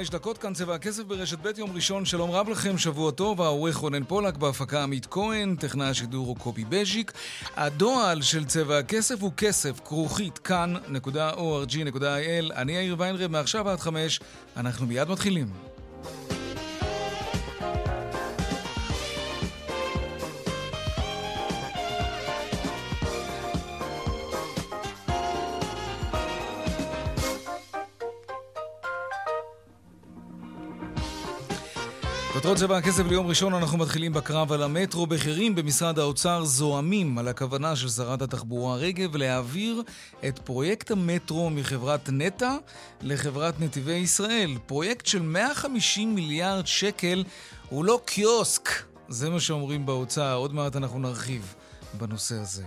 חמש דקות, כאן צבע הכסף ברשת ב' יום ראשון, שלום רב לכם, שבוע טוב, העורך רונן פולק, בהפקה עמית כהן, טכנאי השידור הוא קובי בז'יק. הדועל של צבע הכסף הוא כסף, כרוכית, כאן.org.il. אני יאיר ויינרב, מעכשיו עד חמש, אנחנו מיד מתחילים. כותרות צבע הכסף ליום ראשון אנחנו מתחילים בקרב על המטרו. בכירים במשרד האוצר זועמים על הכוונה של שרת התחבורה רגב להעביר את פרויקט המטרו מחברת נטע לחברת נתיבי ישראל. פרויקט של 150 מיליארד שקל הוא לא קיוסק, זה מה שאומרים באוצר. עוד מעט אנחנו נרחיב בנושא הזה.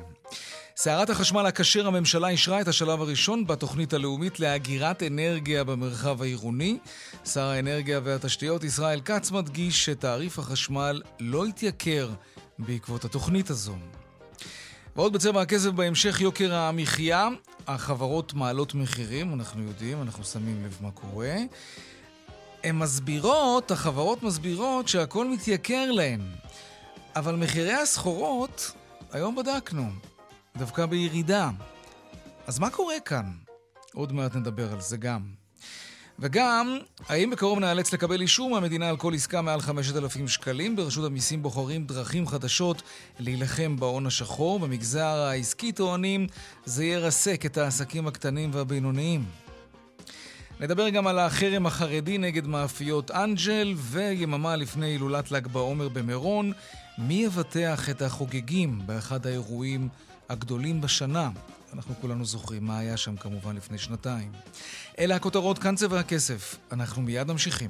סערת החשמל הכשר הממשלה אישרה את השלב הראשון בתוכנית הלאומית לאגירת אנרגיה במרחב העירוני. שר האנרגיה והתשתיות ישראל כץ מדגיש שתעריף החשמל לא יתייקר בעקבות התוכנית הזו. ועוד בצבע הכסף בהמשך יוקר המחיה. החברות מעלות מחירים, אנחנו יודעים, אנחנו שמים לב מה קורה. הן מסבירות, החברות מסבירות שהכל מתייקר להן. אבל מחירי הסחורות, היום בדקנו, דווקא בירידה. אז מה קורה כאן? עוד מעט נדבר על זה גם. וגם, האם בקרוב נאלץ לקבל אישור מהמדינה על כל עסקה מעל 5,000 שקלים? ברשות המיסים בוחרים דרכים חדשות להילחם בהון השחור. במגזר העסקי טוענים זה ירסק את העסקים הקטנים והבינוניים. נדבר גם על החרם החרדי נגד מאפיות אנג'ל, ויממה לפני הילולת ל"ג בעומר במירון, מי יבטח את החוגגים באחד האירועים הגדולים בשנה. אנחנו כולנו זוכרים מה היה שם כמובן לפני שנתיים. אלה הכותרות כאן צבע הכסף. אנחנו מיד ממשיכים.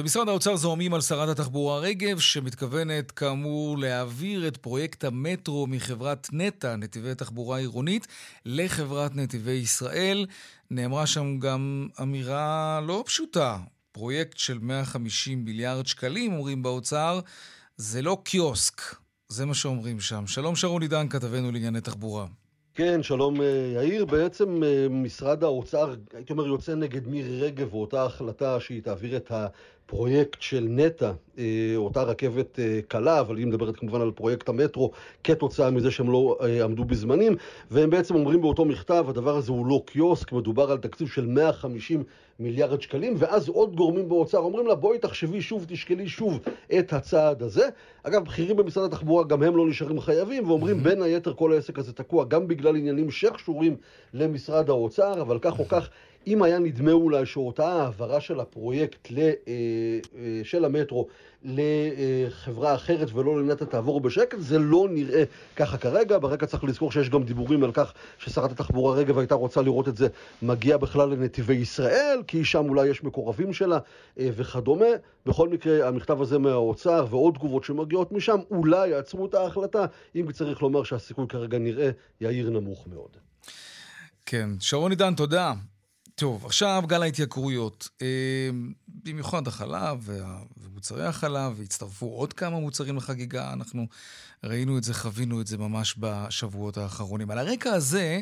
במשרד האוצר זוהמים על שרת התחבורה רגב, שמתכוונת כאמור להעביר את פרויקט המטרו מחברת נטע, נתיבי תחבורה עירונית, לחברת נתיבי ישראל. נאמרה שם גם אמירה לא פשוטה. פרויקט של 150 מיליארד שקלים, אומרים באוצר, זה לא קיוסק. זה מה שאומרים שם. שלום שרון עידן, כתבנו לענייני תחבורה. כן, שלום אה, יאיר. בעצם אה, משרד האוצר, הייתי אומר, יוצא נגד מירי רגב ואותה החלטה שהיא תעביר את הפרויקט של נטע, אה, אותה רכבת קלה, אבל היא מדברת כמובן על פרויקט המטרו, כתוצאה מזה שהם לא עמדו בזמנים, והם בעצם אומרים באותו מכתב, הדבר הזה הוא לא קיוסק, מדובר על תקציב של 150 מיליארד שקלים, ואז עוד גורמים באוצר אומרים לה, בואי תחשבי שוב, תשקלי שוב את הצעד הזה. אגב, בכירים במשרד התחבורה, גם הם לא נשארים חייבים, ואומרים, mm-hmm. בין היתר כל העסק הזה תקוע גם בגלל עניינים שקשורים למשרד האוצר, אבל כך או כך, אם היה נדמה אולי שאותה העברה של הפרויקט ל, אה, אה, של המטרו לחברה אחרת ולא לנטע תעבור בשקט, זה לא נראה ככה כרגע. ברקע צריך לזכור שיש גם דיבורים על כך ששרת התחבורה רגב הייתה רוצה לראות את זה מגיע בכלל לנתיבי ישראל, כי שם אולי יש מקורבים שלה אה, וכדומה. בכל מקרה, המכתב הזה מהאוצר ועוד תגובות שמגיעות משם אולי יעצרו את ההחלטה, אם צריך לומר שהסיכוי כרגע נראה יאיר נמוך מאוד. כן, שרון עידן, תודה. טוב, עכשיו גל ההתייקרויות. אה, במיוחד החלב ומוצרי החלב, והצטרפו עוד כמה מוצרים לחגיגה. אנחנו ראינו את זה, חווינו את זה ממש בשבועות האחרונים. על הרקע הזה,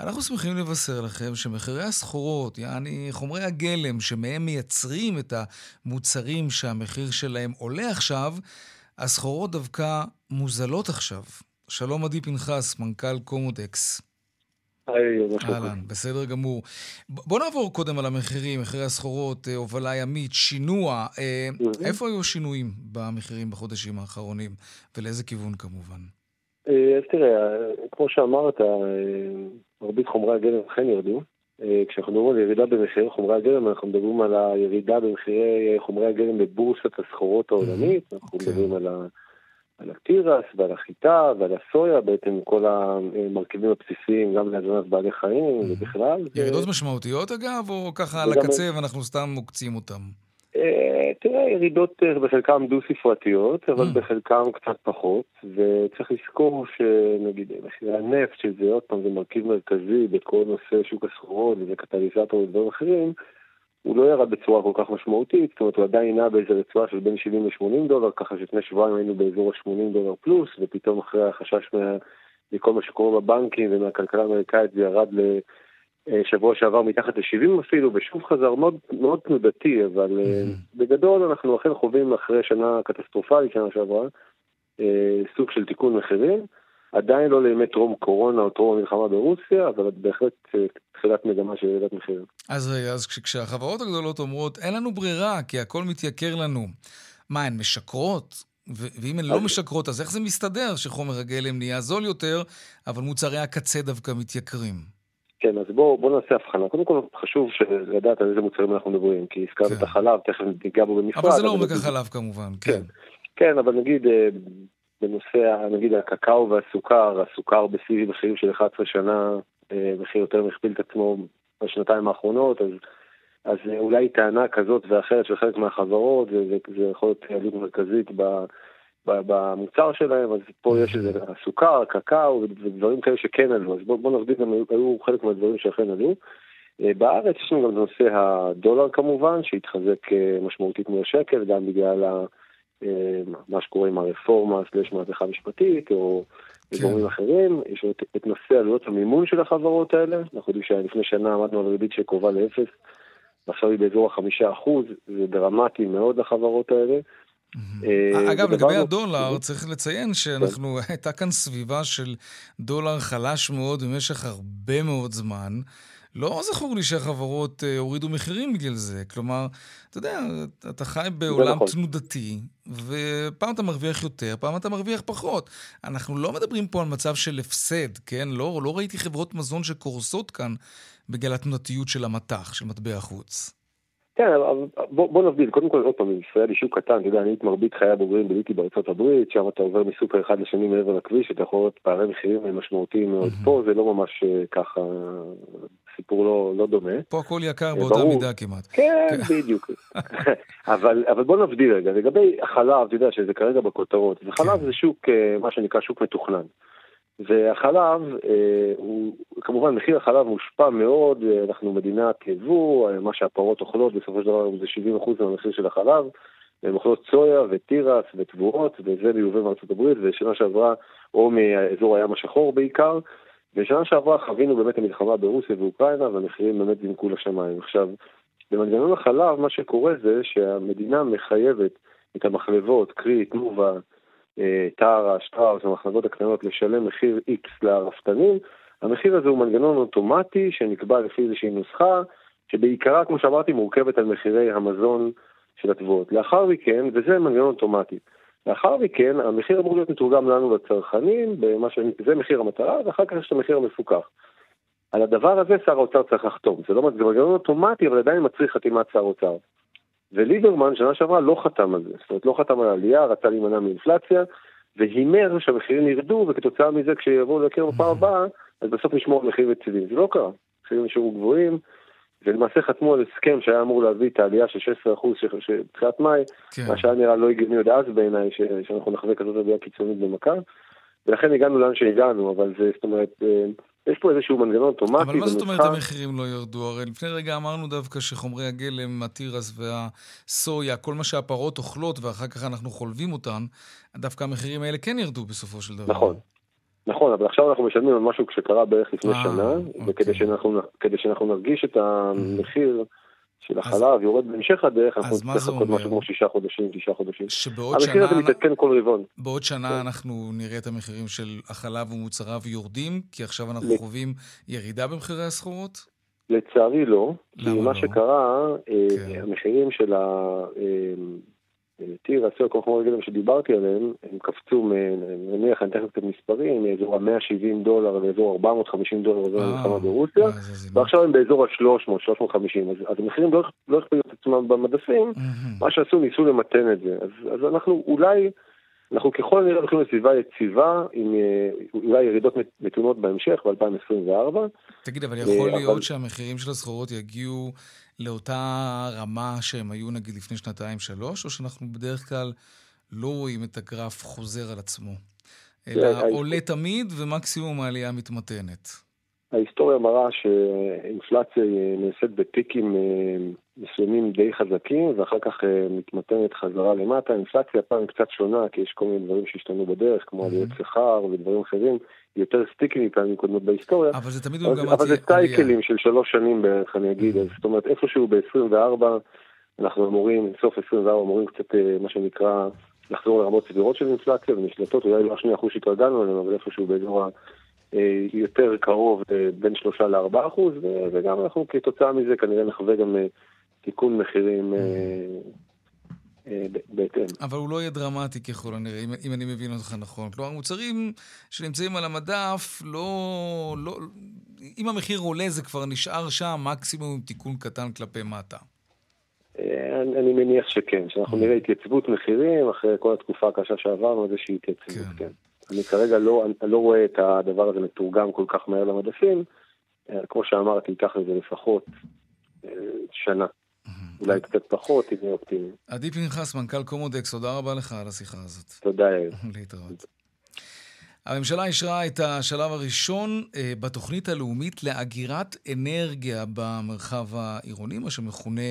אנחנו שמחים לבשר לכם שמחירי הסחורות, יעני חומרי הגלם שמהם מייצרים את המוצרים שהמחיר שלהם עולה עכשיו, הסחורות דווקא מוזלות עכשיו. שלום עדי פנחס, מנכ"ל קומודקס. אהלן, בסדר גמור. בוא נעבור קודם על המחירים, מחירי הסחורות, אה, הובלה ימית, שינוע. אה, איפה היו השינויים במחירים בחודשים האחרונים, ולאיזה כיוון כמובן? אז תראה, כמו שאמרת, מרבית חומרי הגלם אכן ירדו. כשאנחנו מדברים על ירידה במחירי חומרי הגלם, אנחנו מדברים על הירידה במחירי חומרי הגלם בבורסת הסחורות העולמית, אנחנו כן. מדברים על ה... על התירס ועל החיטה ועל הסויה, בעצם כל המרכיבים הבסיסיים, גם להזנת בעלי חיים ובכלל. ירידות משמעותיות אגב, או ככה על הקצה ואנחנו סתם מוקצים אותם? אה, תראה, ירידות אה, בחלקם דו-ספרתיות, אבל בחלקם קצת פחות, וצריך לזכור שנגיד מחירי הנפט, שזה עוד פעם, זה מרכיב מרכזי בכל נושא שוק הסחורות וזה קטליזטור ודברים אחרים, הוא לא ירד בצורה כל כך משמעותית, זאת אומרת הוא עדיין נע באיזה רצועה של בין 70 ל-80 דולר, ככה שלפני שבועיים היינו באזור ה-80 דולר פלוס, ופתאום אחרי החשש מה, מכל מה שקורה בבנקים ומהכלכלה האמריקאית זה ירד לשבוע שעבר מתחת ל-70 אפילו, ושוב חזר מאוד, מאוד תנודתי, אבל mm-hmm. בגדול אנחנו אכן חווים אחרי שנה קטסטרופלית, שנה שעברה, אה, סוג של תיקון מחירים. עדיין לא לימי טרום קורונה או טרום המלחמה ברוסיה, אבל בהחלט אה, תחילת מגמה של ירידת מחירים. אז, אז כשהחברות הגדולות אומרות, אין לנו ברירה, כי הכל מתייקר לנו, מה, הן משקרות? ואם הן לא משקרות, אז איך זה מסתדר שחומר הגלם נהיה זול יותר, אבל מוצרי הקצה דווקא מתייקרים? כן, אז בואו בוא נעשה הבחנה. קודם כל חשוב לדעת על איזה מוצרים אנחנו מדברים, כי הזכרת כן. את החלב, תכף ניגע בו בנפרד. אבל זה לא עומק החלב כמובן, כן. כן. כן, אבל נגיד אה, בנושא, נגיד, הקקאו והסוכר, הסוכר בשיא מחירים של 11 שנה, אה, מחיר יותר מכפיל את עצמו בשנתיים האחרונות, אז, אז אולי טענה כזאת ואחרת של חלק מהחברות, וזה יכול להיות עלות מרכזית ב, ב, במוצר שלהם, אז פה יש איזה הסוכר, קקאו ודברים כאלה שכן עלו, אז בואו בוא נרדיד גם, היו חלק מהדברים שאכן עלו. אה, בארץ יש לנו גם את נושא הדולר כמובן, שהתחזק אה, משמעותית מול השקל, גם בגלל ה... אה, מה שקורה עם הרפורמה סלש מהפכה משפטית, או כן. גורמים אחרים. יש את, את נושא עלויות המימון של החברות האלה. אנחנו יודעים שלפני שנה עמדנו על ריבית שקרובה לאפס, ועכשיו היא באזור החמישה אחוז, זה דרמטי מאוד לחברות האלה. אה, אגב, לגבי הדולר, צריך לציין שאנחנו, כן. הייתה כאן סביבה של דולר חלש מאוד במשך הרבה מאוד זמן. לא זכור לי שהחברות אה, הורידו מחירים בגלל זה. כלומר, אתה יודע, אתה חי בעולם נכון. תנודתי, ופעם אתה מרוויח יותר, פעם אתה מרוויח פחות. אנחנו לא מדברים פה על מצב של הפסד, כן? לא, לא ראיתי חברות מזון שקורסות כאן בגלל התנודתיות של המטח, של מטבע החוץ. כן, בוא, בוא נבדיל, קודם כל עוד פעם, ישראל היא שוק קטן, אתה יודע, אני את מרבית חיי הבוגרים ביליתי בארצות הברית, שם אתה עובר מסופר אחד לשני מעבר לכביש, אתה יכול לראות פערי מחירים משמעותיים מאוד. Mm-hmm. פה זה לא ממש אה, ככה, סיפור לא, לא דומה. פה הכל יקר אה, באותה ברור. מידה כמעט. כן, כן. בדיוק. אבל, אבל בוא נבדיל רגע, לגבי החלב, אתה יודע שזה כרגע בכותרות, וחלב כן. זה שוק, אה, מה שנקרא שוק מתוכנן. והחלב, אה, הוא, כמובן מחיר החלב מושפע מאוד, אה, אנחנו מדינת יבוא, מה שהפרות אוכלות בסופו של דבר זה 70% מהמחיר של החלב, הן אוכלות סויה ותירס ותבואות, וזה מיובא מארצות הברית, ושנה שעברה, או מאזור הים השחור בעיקר, ושנה שעברה חווינו באמת המלחמה ברוסיה ואוקראינה, והמחירים באמת זינקו לשמיים. עכשיו, במנגנון החלב, מה שקורה זה שהמדינה מחייבת את המחלבות, קרי תנובה, טרה, שטראוס, המחלבות הקטנות, לשלם מחיר X לרפתנים, המחיר הזה הוא מנגנון אוטומטי שנקבע לפי איזושהי נוסחה, שבעיקרה, כמו שאמרתי, מורכבת על מחירי המזון של התבואות. לאחר מכן, וזה מנגנון אוטומטי, לאחר מכן המחיר אמור להיות מתורגם לנו לצרכנים, ש... זה מחיר המטרה, ואחר כך יש את המחיר המפוקח. על הדבר הזה שר האוצר צריך לחתום. זה לא זה מנגנון אוטומטי, אבל עדיין מצריך חתימת שר האוצר. וליברמן שנה שעברה לא חתם על זה, זאת אומרת לא חתם על העלייה, רצה להימנע מאינפלציה, והימר שהמחירים ירדו, וכתוצאה מזה כשיבואו לבקר בפעם הבאה, אז בסוף נשמור על מחירים יציבים. זה לא קרה, מחירים נשארו גבוהים, ולמעשה חתמו על הסכם שהיה אמור להביא את העלייה של 16% של תחילת מאי, כן. מה שהיה נראה לא הגיוני עוד אז בעיניי, שאנחנו נחווה כזאת עלייה קיצונית במכה, ולכן הגענו לאן שהגענו, אבל זה, זאת אומרת, אה, יש פה איזשהו מנגנון אוטומטי. אבל מה זאת אומרת המחירים לא ירדו? הרי לפני רגע אמרנו דווקא שחומרי הגלם, התירס והסויה, כל מה שהפרות אוכלות ואחר כך אנחנו חולבים אותן, דווקא המחירים האלה כן ירדו בסופו של דבר. נכון. נכון, אבל עכשיו אנחנו משלמים על משהו שקרה בערך לפני 아, אה, שנה, אוקיי. וכדי שאנחנו, שאנחנו נרגיש את המחיר... Mm. של החלב יורד בהמשך הדרך, אנחנו נצטרך לחכות משהו כמו שישה חודשים, תשעה חודשים. שבעוד שנה... המחיר הזה מתעדכן כל רבעון. בעוד שנה כן. אנחנו נראה את המחירים של החלב ומוצריו יורדים, כי עכשיו אנחנו חווים ירידה במחירי הסחורות? לצערי לא, כי מה לא? שקרה, אה, כן. המחירים של ה... אה, טיר, הסויה, כל חומרי גלם שדיברתי עליהם, הם קפצו, נניח, אני תכף קצת מספרים, מאזור ה-170 דולר לאזור 450 דולר באזור אה, המלחמה ברוסיה, אה, זינוק. ועכשיו הם באזור ה-300, 350, אז, המחירים לא, לא הכפילו את עצמם במדפים. מה שעשו, ניסו למתן את זה. אז אנחנו אולי, אנחנו ככל הנראה הולכים לסביבה יציבה, עם אה, אולי ירידות מת- מתונות בהמשך, ב-2024. תגיד, אבל יכול אבל- להיות שהמחירים של הסחורות יגיעו לאותה רמה שהם היו נגיד לפני שנתיים-שלוש, או שאנחנו בדרך כלל לא רואים את הגרף חוזר על עצמו? אלא עולה תמיד ומקסימום העלייה מתמתנת. ההיסטוריה מראה שאינפלציה היא נעשית בפיקים אה, מסוימים די חזקים, ואחר כך אה, מתמתנת חזרה למטה. האינפלציה הפעם קצת שונה, כי יש כל מיני דברים שהשתנו בדרך, כמו עלויות שכר ודברים אחרים, יותר סטיקי מפעמים קודמות בהיסטוריה. אבל זה תמיד אבל, מגמת אבל זה עלייה. סייקלים של שלוש שנים בערך, אני אגיד. זאת אומרת, איפשהו ב-24, אנחנו אמורים, סוף 24 אמורים קצת, אה, מה שנקרא, לחזור לרמות סבירות של אינפלציה ונשלטות, אולי לא השני אחוז שהתרגלנו אליהם, אבל איפשהו באזור ה... אה, יותר קרוב אה, בין שלושה לארבעה אחוז, וגם אנחנו כתוצאה מזה כנראה נחווה גם אה, תיקון מחירים אה, אה, ב- בהתאם. אבל הוא לא יהיה דרמטי ככל הנראה, אם, אם אני מבין אותך נכון. כלומר, מוצרים שנמצאים על המדף, לא, לא... אם המחיר עולה זה כבר נשאר שם, מקסימום עם תיקון קטן כלפי מטה. אה, אני אני מניח שכן, שאנחנו נראה התייצבות מחירים אחרי כל התקופה הקשה שעברנו, איזושהי התייצבות, כן. כן. אני כרגע לא, אני לא רואה את הדבר הזה מתורגם כל כך מהר למדפים, אה, כמו שאמרתי, ייקח לזה לפחות אה, שנה, אולי קצת פחות, אם נהיה אופטימיים. עדי פנחס, מנכ"ל קומודקס, תודה רבה לך על השיחה הזאת. תודה, יאיר. להתראות. הממשלה אישרה את השלב הראשון אה, בתוכנית הלאומית לאגירת אנרגיה במרחב העירוני, מה שמכונה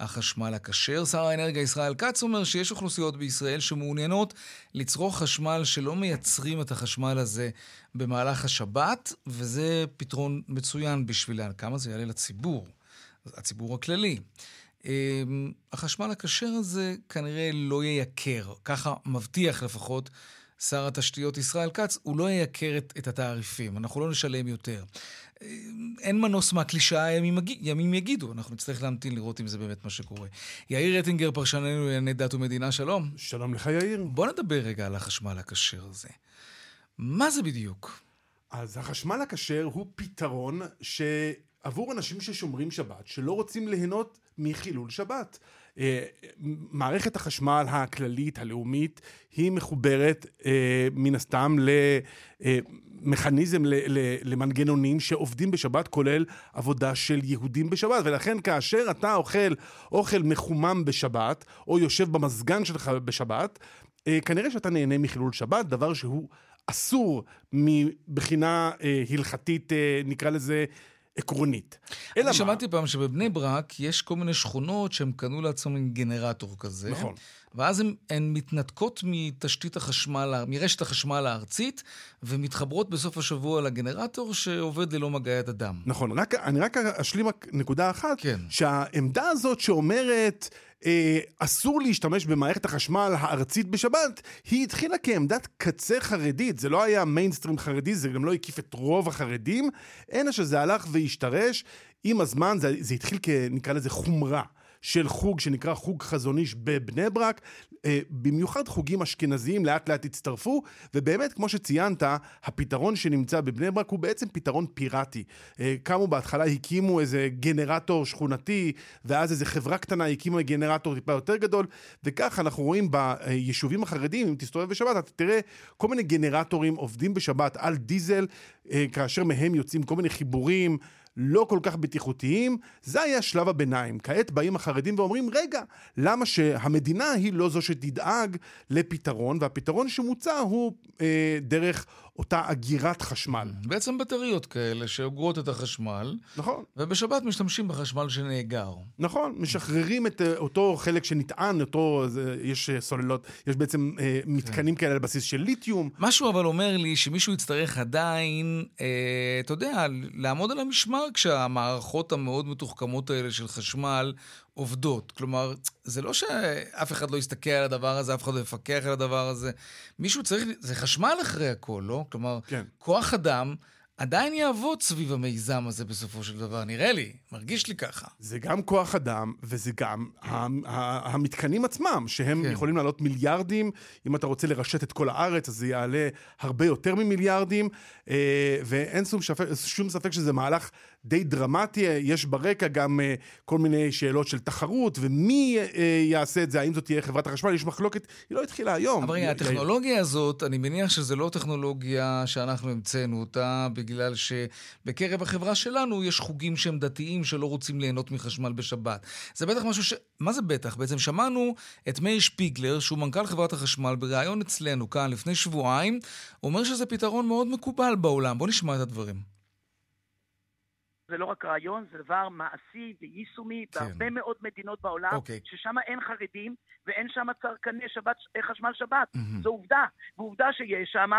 החשמל הכשר. שר האנרגיה ישראל כץ אומר שיש אוכלוסיות בישראל שמעוניינות לצרוך חשמל שלא מייצרים את החשמל הזה במהלך השבת, וזה פתרון מצוין בשבילן. כמה זה יעלה לציבור, הציבור הכללי. אה, החשמל הכשר הזה כנראה לא יייקר, ככה מבטיח לפחות שר התשתיות ישראל כץ, הוא לא ייקר את, את התעריפים, אנחנו לא נשלם יותר. אה, אין מנוס מהקלישאה ימים, ימים יגידו, אנחנו נצטרך להמתין לראות אם זה באמת מה שקורה. יאיר רטינגר, פרשננו לענייני דת ומדינה, שלום. שלום לך, יאיר. בוא נדבר רגע על החשמל הכשר הזה. מה זה בדיוק? אז החשמל הכשר הוא פתרון שעבור אנשים ששומרים שבת, שלא רוצים ליהנות מחילול שבת. אה, מערכת החשמל הכללית, הלאומית, היא מחוברת אה, מן הסתם למכניזם, למנגנונים שעובדים בשבת, כולל עבודה של יהודים בשבת. ולכן כאשר אתה אוכל אוכל מחומם בשבת, או יושב במזגן שלך בשבת, אה, כנראה שאתה נהנה מחילול שבת, דבר שהוא אסור מבחינה אה, הלכתית, אה, נקרא לזה, עקרונית. אלא מה? אני שמעתי פעם שבבני ברק יש כל מיני שכונות שהם קנו לעצמם גנרטור כזה. נכון. ואז הן, הן מתנתקות מתשתית החשמל, מרשת החשמל הארצית, ומתחברות בסוף השבוע לגנרטור שעובד ללא מגע יד אדם. נכון, רק, אני רק אשלים רק נקודה אחת, כן. שהעמדה הזאת שאומרת אה, אסור להשתמש במערכת החשמל הארצית בשבת, היא התחילה כעמדת קצה חרדית, זה לא היה מיינסטרים חרדי, זה גם לא הקיף את רוב החרדים, אלא שזה הלך והשתרש, עם הזמן זה, זה התחיל כנקרא לזה חומרה. של חוג שנקרא חוג חזון איש בבני ברק, אה, במיוחד חוגים אשכנזיים לאט לאט הצטרפו, ובאמת, כמו שציינת, הפתרון שנמצא בבני ברק הוא בעצם פתרון פיראטי. אה, קמו בהתחלה, הקימו איזה גנרטור שכונתי, ואז איזה חברה קטנה הקימה גנרטור טיפה יותר גדול, וכך אנחנו רואים ביישובים החרדיים, אם תסתובב בשבת, אתה תראה כל מיני גנרטורים עובדים בשבת על דיזל, אה, כאשר מהם יוצאים כל מיני חיבורים. לא כל כך בטיחותיים, זה היה שלב הביניים. כעת באים החרדים ואומרים, רגע, למה שהמדינה היא לא זו שתדאג לפתרון, והפתרון שמוצע הוא אה, דרך אותה אגירת חשמל. בעצם בטריות כאלה שאוגרות את החשמל, נכון, ובשבת משתמשים בחשמל שנאגר. נכון, משחררים את אה, אותו חלק שנטען, אותו, יש אה, סוללות, יש בעצם אה, מתקנים כאלה על בסיס של ליתיום. משהו אבל אומר לי שמישהו יצטרך עדיין, אה, אתה יודע, לעמוד על המשמר כשהמערכות המאוד מתוחכמות האלה של חשמל עובדות. כלומר, זה לא שאף אחד לא יסתכל על הדבר הזה, אף אחד לא יפקח על הדבר הזה. מישהו צריך, זה חשמל אחרי הכל, לא? כלומר, כן. כוח אדם, עדיין יעבוד סביב המיזם הזה בסופו של דבר, נראה לי, מרגיש לי ככה. זה גם כוח אדם, וזה גם המתקנים עצמם, שהם כן. כן. יכולים לעלות מיליארדים. אם אתה רוצה לרשת את כל הארץ, אז זה יעלה הרבה יותר ממיליארדים, אה, ואין שום ספק, שום ספק שזה מהלך די דרמטי. יש ברקע גם אה, כל מיני שאלות של תחרות, ומי אה, יעשה את זה, האם זאת תהיה חברת החשמל, יש מחלוקת, היא לא התחילה היום. אבל רגע. הטכנולוגיה הזאת, אני מניח שזו לא טכנולוגיה שאנחנו המצאנו אותה, בגלל שבקרב החברה שלנו יש חוגים שהם דתיים שלא רוצים ליהנות מחשמל בשבת. זה בטח משהו ש... מה זה בטח? בעצם שמענו את מאיר שפיגלר, שהוא מנכ"ל חברת החשמל, בריאיון אצלנו כאן לפני שבועיים, אומר שזה פתרון מאוד מקובל בעולם. בואו נשמע את הדברים. זה לא רק רעיון, זה דבר מעשי ויישומי כן. בהרבה מאוד מדינות בעולם, אוקיי. ששם אין חרדים ואין שם צרכני שבת, אה, חשמל שבת. מהמם. זו עובדה. ועובדה שיש שם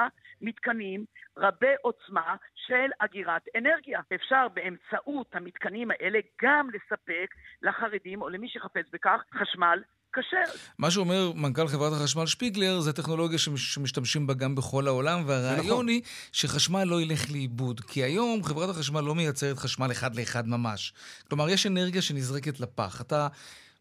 מתקנים רבי עוצמה של אגירת אנרגיה. אפשר באמצעות המתקנים האלה גם לספק לחרדים או למי שחפץ בכך חשמל כשר. מה שאומר מנכ"ל חברת החשמל שפיגלר, זה טכנולוגיה שמש- שמשתמשים בה גם בכל העולם, והרעיון נכון. היא שחשמל לא ילך לאיבוד. כי היום חברת החשמל לא מייצרת חשמל אחד לאחד ממש. כלומר, יש אנרגיה שנזרקת לפח. אתה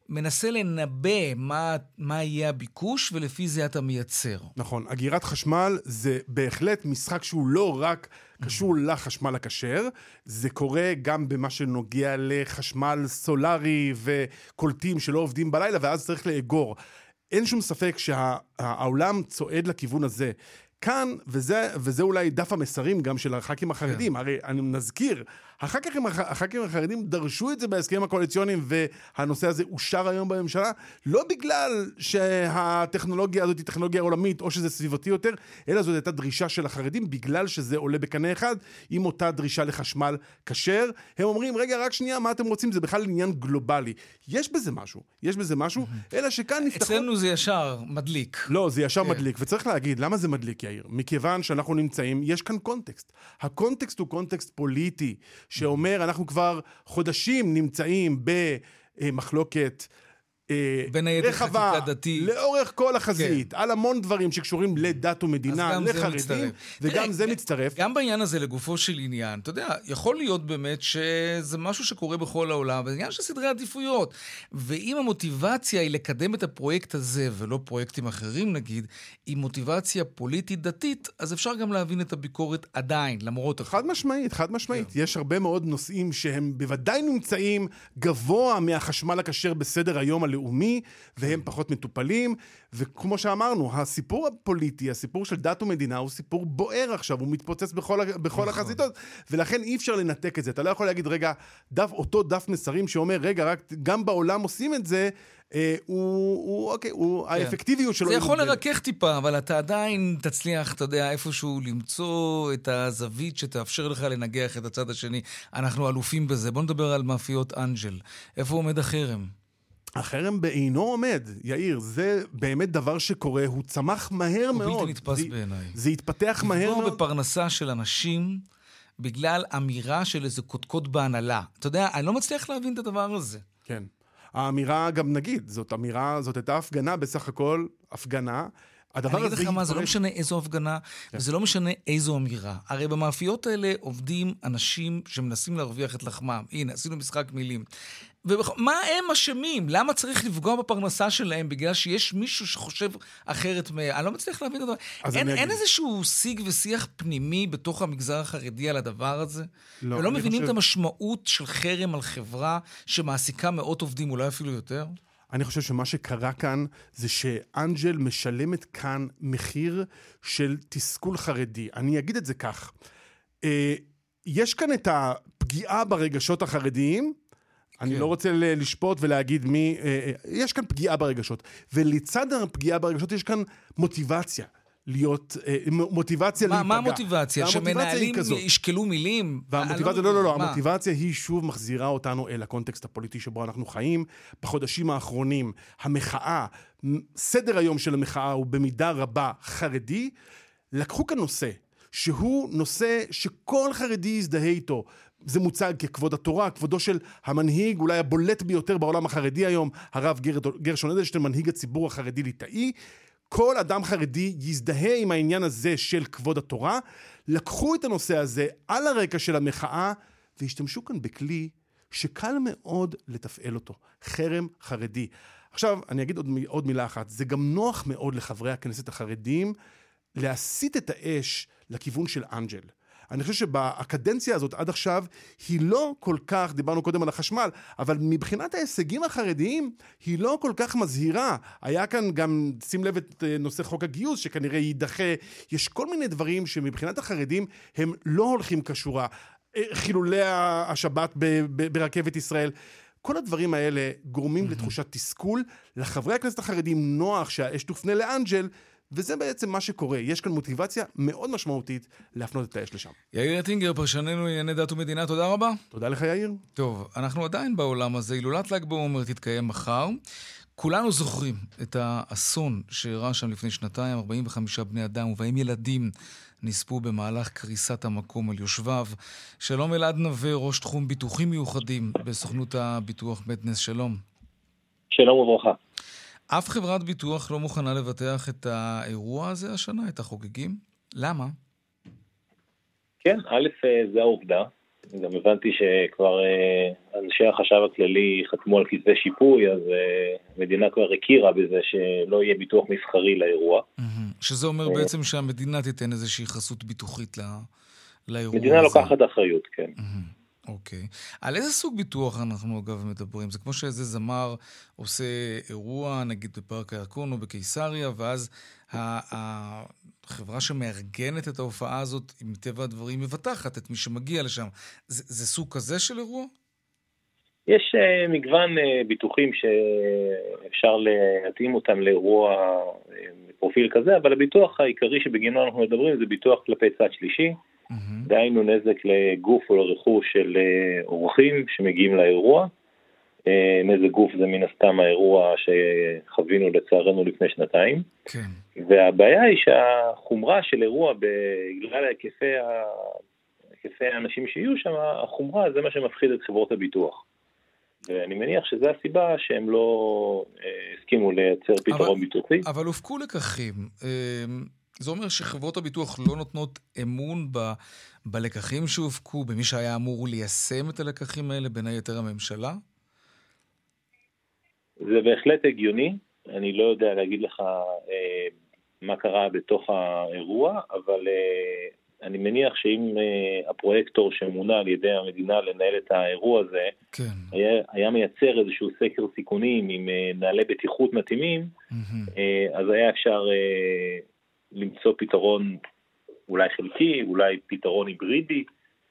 מנסה לנבא מה, מה יהיה הביקוש, ולפי זה אתה מייצר. נכון, אגירת חשמל זה בהחלט משחק שהוא לא רק קשור לחשמל הכשר, זה קורה גם במה שנוגע לחשמל סולארי וקולטים שלא עובדים בלילה, ואז צריך לאגור. אין שום ספק שהעולם צועד לכיוון הזה. כאן, וזה, וזה אולי דף המסרים גם של הח"כים החרדים, כן. הרי אני נזכיר, הח"כים, הח- הח"כים החרדים דרשו את זה בהסכמים הקואליציוניים, והנושא הזה אושר היום בממשלה, לא בגלל שהטכנולוגיה הזאת היא טכנולוגיה עולמית, או שזה סביבתי יותר, אלא זאת הייתה דרישה של החרדים, בגלל שזה עולה בקנה אחד עם אותה דרישה לחשמל כשר. הם אומרים, רגע, רק שנייה, מה אתם רוצים? זה בכלל עניין גלובלי. יש בזה משהו, יש בזה משהו, אלא שכאן נפתחות... אצלנו זה ישר מדליק. לא, זה ישר כן. מדליק, וצריך להגיד, למה זה מדליק, יאיר? מכיוון שאנחנו נמצאים, יש כאן קונטקסט. הקונטקסט הוא קונטקסט פוליטי, שאומר, אנחנו כבר חודשים נמצאים במחלוקת... אה, בין היתר רחבה, דתית. לאורך כל החזית, על המון דברים שקשורים לדת ומדינה, לחרדים. וגם תראה, זה מצטרף. גם בעניין הזה, לגופו של עניין, אתה יודע, יכול להיות באמת שזה משהו שקורה בכל העולם, זה עניין של סדרי עדיפויות. ואם המוטיבציה היא לקדם את הפרויקט הזה, ולא פרויקטים אחרים נגיד, עם מוטיבציה פוליטית-דתית, אז אפשר גם להבין את הביקורת עדיין, למרות. חד משמעית, חד משמעית. יש הרבה מאוד נושאים שהם בוודאי נמצאים גבוה מהחשמל הכשר בסדר היום הלאומי, והם פחות מטופלים. וכמו שאמרנו, הסיפור הפוליטי, הסיפור של דת ומדינה, הוא סיפור בוער עכשיו, הוא מתפוצץ בכל, בכל נכון. החזיתות, ולכן אי אפשר לנתק את זה. אתה לא יכול להגיד, רגע, דף, אותו דף מסרים שאומר, רגע, רק גם בעולם עושים את זה, אה, הוא, הוא, אוקיי, הוא, האפקטיביות שלו כן. זה יכול. לרכך טיפה, אבל אתה עדיין תצליח, אתה יודע, איפשהו למצוא את הזווית שתאפשר לך לנגח את הצד השני. אנחנו אלופים בזה. בוא נדבר על מאפיות אנג'ל. איפה עומד החרם? החרם בעינו עומד, יאיר, זה באמת דבר שקורה, הוא צמח מהר הוא מאוד. בלתי נתפס זה, בעיניי. זה התפתח מהר לפגוע מאוד. בפרנסה של אנשים בגלל אמירה של איזה קודקוד בהנהלה. אתה יודע, אני לא מצליח להבין את הדבר הזה. כן. האמירה, גם נגיד, זאת אמירה, זאת הייתה הפגנה בסך הכל, הפגנה. הדבר אני אגיד לך מה, זה לא משנה איזו הפגנה, כן. וזה לא משנה איזו אמירה. הרי במאפיות האלה עובדים אנשים שמנסים להרוויח את לחמם. הנה, עשינו משחק מילים. ומה הם אשמים? למה צריך לפגוע בפרנסה שלהם בגלל שיש מישהו שחושב אחרת מ... אני לא מצליח להבין את הדבר. אין, אין. איזשהו שיג ושיח פנימי בתוך המגזר החרדי על הדבר הזה? לא, ולא מבינים חושב- את המשמעות של חרם על חברה שמעסיקה מאות עובדים, אולי אפילו יותר? אני חושב שמה שקרה כאן זה שאנג'ל משלמת כאן מחיר של תסכול חרדי. אני אגיד את זה כך. אה, יש כאן את הפגיעה ברגשות החרדיים, אני כן. לא רוצה לשפוט ולהגיד מי... אה, אה, יש כאן פגיעה ברגשות. ולצד הפגיעה ברגשות יש כאן מוטיבציה. להיות, אה, מוטיבציה להיפגע. מה המוטיבציה? שמנהלים. ישקלו מילים? והמוטיבציה, לא, לא, לא? המוטיבציה היא שוב מחזירה אותנו אל הקונטקסט הפוליטי שבו אנחנו חיים. בחודשים האחרונים, המחאה, סדר היום של המחאה הוא במידה רבה חרדי. לקחו כאן נושא, שהוא נושא שכל חרדי יזדהה איתו. זה מוצג ככבוד התורה, כבודו של המנהיג אולי הבולט ביותר בעולם החרדי היום, הרב גר- גרשון אדלשטיין, מנהיג הציבור החרדי-ליטאי. כל אדם חרדי יזדהה עם העניין הזה של כבוד התורה, לקחו את הנושא הזה על הרקע של המחאה והשתמשו כאן בכלי שקל מאוד לתפעל אותו, חרם חרדי. עכשיו, אני אגיד עוד, עוד מילה אחת, זה גם נוח מאוד לחברי הכנסת החרדים להסיט את האש לכיוון של אנג'ל. אני חושב שבקדנציה הזאת עד עכשיו היא לא כל כך, דיברנו קודם על החשמל, אבל מבחינת ההישגים החרדיים היא לא כל כך מזהירה. היה כאן גם, שים לב את אה, נושא חוק הגיוס שכנראה יידחה. יש כל מיני דברים שמבחינת החרדים הם לא הולכים כשורה. אה, חילולי השבת ברכבת ישראל. כל הדברים האלה גורמים mm-hmm. לתחושת תסכול. לחברי הכנסת החרדים נוח שהאש תופנה לאנג'ל, וזה בעצם מה שקורה. יש כאן מוטיבציה מאוד משמעותית להפנות את האש לשם. יאיר אטינגר, פרשננו לענייני דת ומדינה, תודה רבה. תודה לך, יאיר. טוב, אנחנו עדיין בעולם הזה. הילולת ל"ג בעומר תתקיים מחר. כולנו זוכרים את האסון שאירע שם לפני שנתיים, 45 בני אדם ובהם ילדים נספו במהלך קריסת המקום על יושביו. שלום אלעד נווה, ראש תחום ביטוחים מיוחדים בסוכנות הביטוח בית נס, שלום. שלום וברכה. אף חברת ביטוח לא מוכנה לבטח את האירוע הזה השנה, את החוגגים? למה? כן, א', אה, זה העובדה. גם הבנתי שכבר אה, אנשי החשב הכללי חתמו על כתבי שיפוי, אז אה, המדינה כבר הכירה בזה שלא יהיה ביטוח מסחרי לאירוע. שזה אומר בעצם שהמדינה תיתן איזושהי חסות ביטוחית לאירוע הזה. מדינה לוקחת אחריות, כן. אוקיי. על איזה סוג ביטוח אנחנו אגב מדברים? זה כמו שאיזה זמר עושה אירוע, נגיד בפארק הירקון או בקיסריה, ואז החברה שמארגנת את ההופעה הזאת, מטבע הדברים, מבטחת את מי שמגיע לשם. זה, זה סוג כזה של אירוע? יש uh, מגוון uh, ביטוחים שאפשר להתאים אותם לאירוע uh, פרופיל כזה, אבל הביטוח העיקרי שבגינו אנחנו מדברים זה ביטוח כלפי צד שלישי. Mm-hmm. דהיינו נזק לגוף או לרכוש של אה, אורחים שמגיעים לאירוע. אה, נזק גוף זה מן הסתם האירוע שחווינו לצערנו לפני שנתיים. כן. והבעיה היא שהחומרה של אירוע בגלל היקפי, ה... היקפי האנשים שיהיו שם, החומרה זה מה שמפחיד את חברות הביטוח. ואני מניח שזו הסיבה שהם לא אה, הסכימו לייצר פתרון אבל, ביטוחי. אבל הופקו לקחים. זה אומר שחברות הביטוח לא נותנות אמון ב, בלקחים שהופקו, במי שהיה אמור ליישם את הלקחים האלה, בין היתר הממשלה? זה בהחלט הגיוני. אני לא יודע להגיד לך אה, מה קרה בתוך האירוע, אבל אה, אני מניח שאם אה, הפרויקטור שמונה על ידי המדינה לנהל את האירוע הזה, כן. היה, היה מייצר איזשהו סקר סיכונים עם אה, נהלי בטיחות מתאימים, mm-hmm. אה, אז היה אפשר אה, למצוא פתרון אולי חלקי, אולי פתרון היברידי.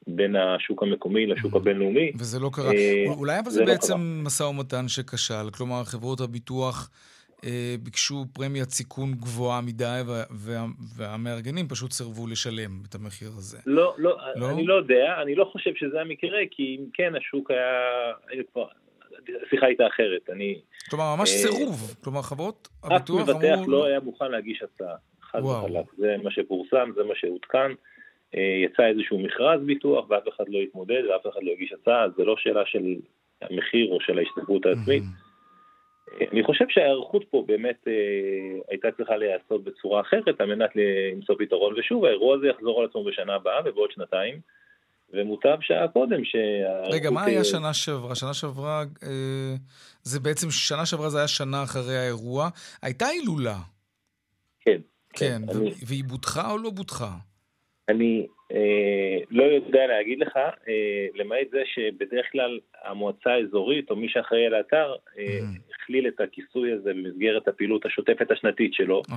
בין השוק המקומי לשוק הבינלאומי. וזה לא קרה. אה, אולי אבל זה, לא בעצם לא משא ומתן שכשל, כלומר חברות הביטוח אה, ביקשו פרמיית סיכון גבוהה מדי וה, וה, והמארגנים פשוט סירבו לשלם את המחיר הזה. לא, לא, לא, אני לא יודע, אני לא חושב שזה המקרה, כי אם כן השוק היה... השיחה הייתה אחרת, אני... כלומר, ממש אה, סירוב. כלומר, חברות הביטוח אמרו... אף מבטח לא היה מוכן להגיש הצעה. חד וחלק. זה מה שפורסם, זה מה שעודכן. אה, יצא איזשהו מכרז ביטוח ואף אחד לא התמודד ואף אחד לא הגיש הצעה, זה לא שאלה של המחיר או של ההשתתפות העצמית. אה, אני חושב שההיערכות פה באמת אה, הייתה צריכה להיעשות בצורה אחרת על מנת למצוא פתרון, ושוב, האירוע הזה יחזור על עצמו בשנה הבאה ובעוד שנתיים, ומוטב שעה קודם שההיערכות... רגע, מה היה שנה שעברה? שנה שעברה, זה בעצם, שנה שעברה זה היה שנה אחרי האירוע. הייתה הילולה. כן. כן, אני, והיא בוטחה או לא בוטחה? אני אה, לא יודע להגיד לך, אה, למעט זה שבדרך כלל המועצה האזורית או מי שאחראי על האתר אה, mm. הכליל את הכיסוי הזה במסגרת הפעילות השוטפת השנתית שלו. Aha,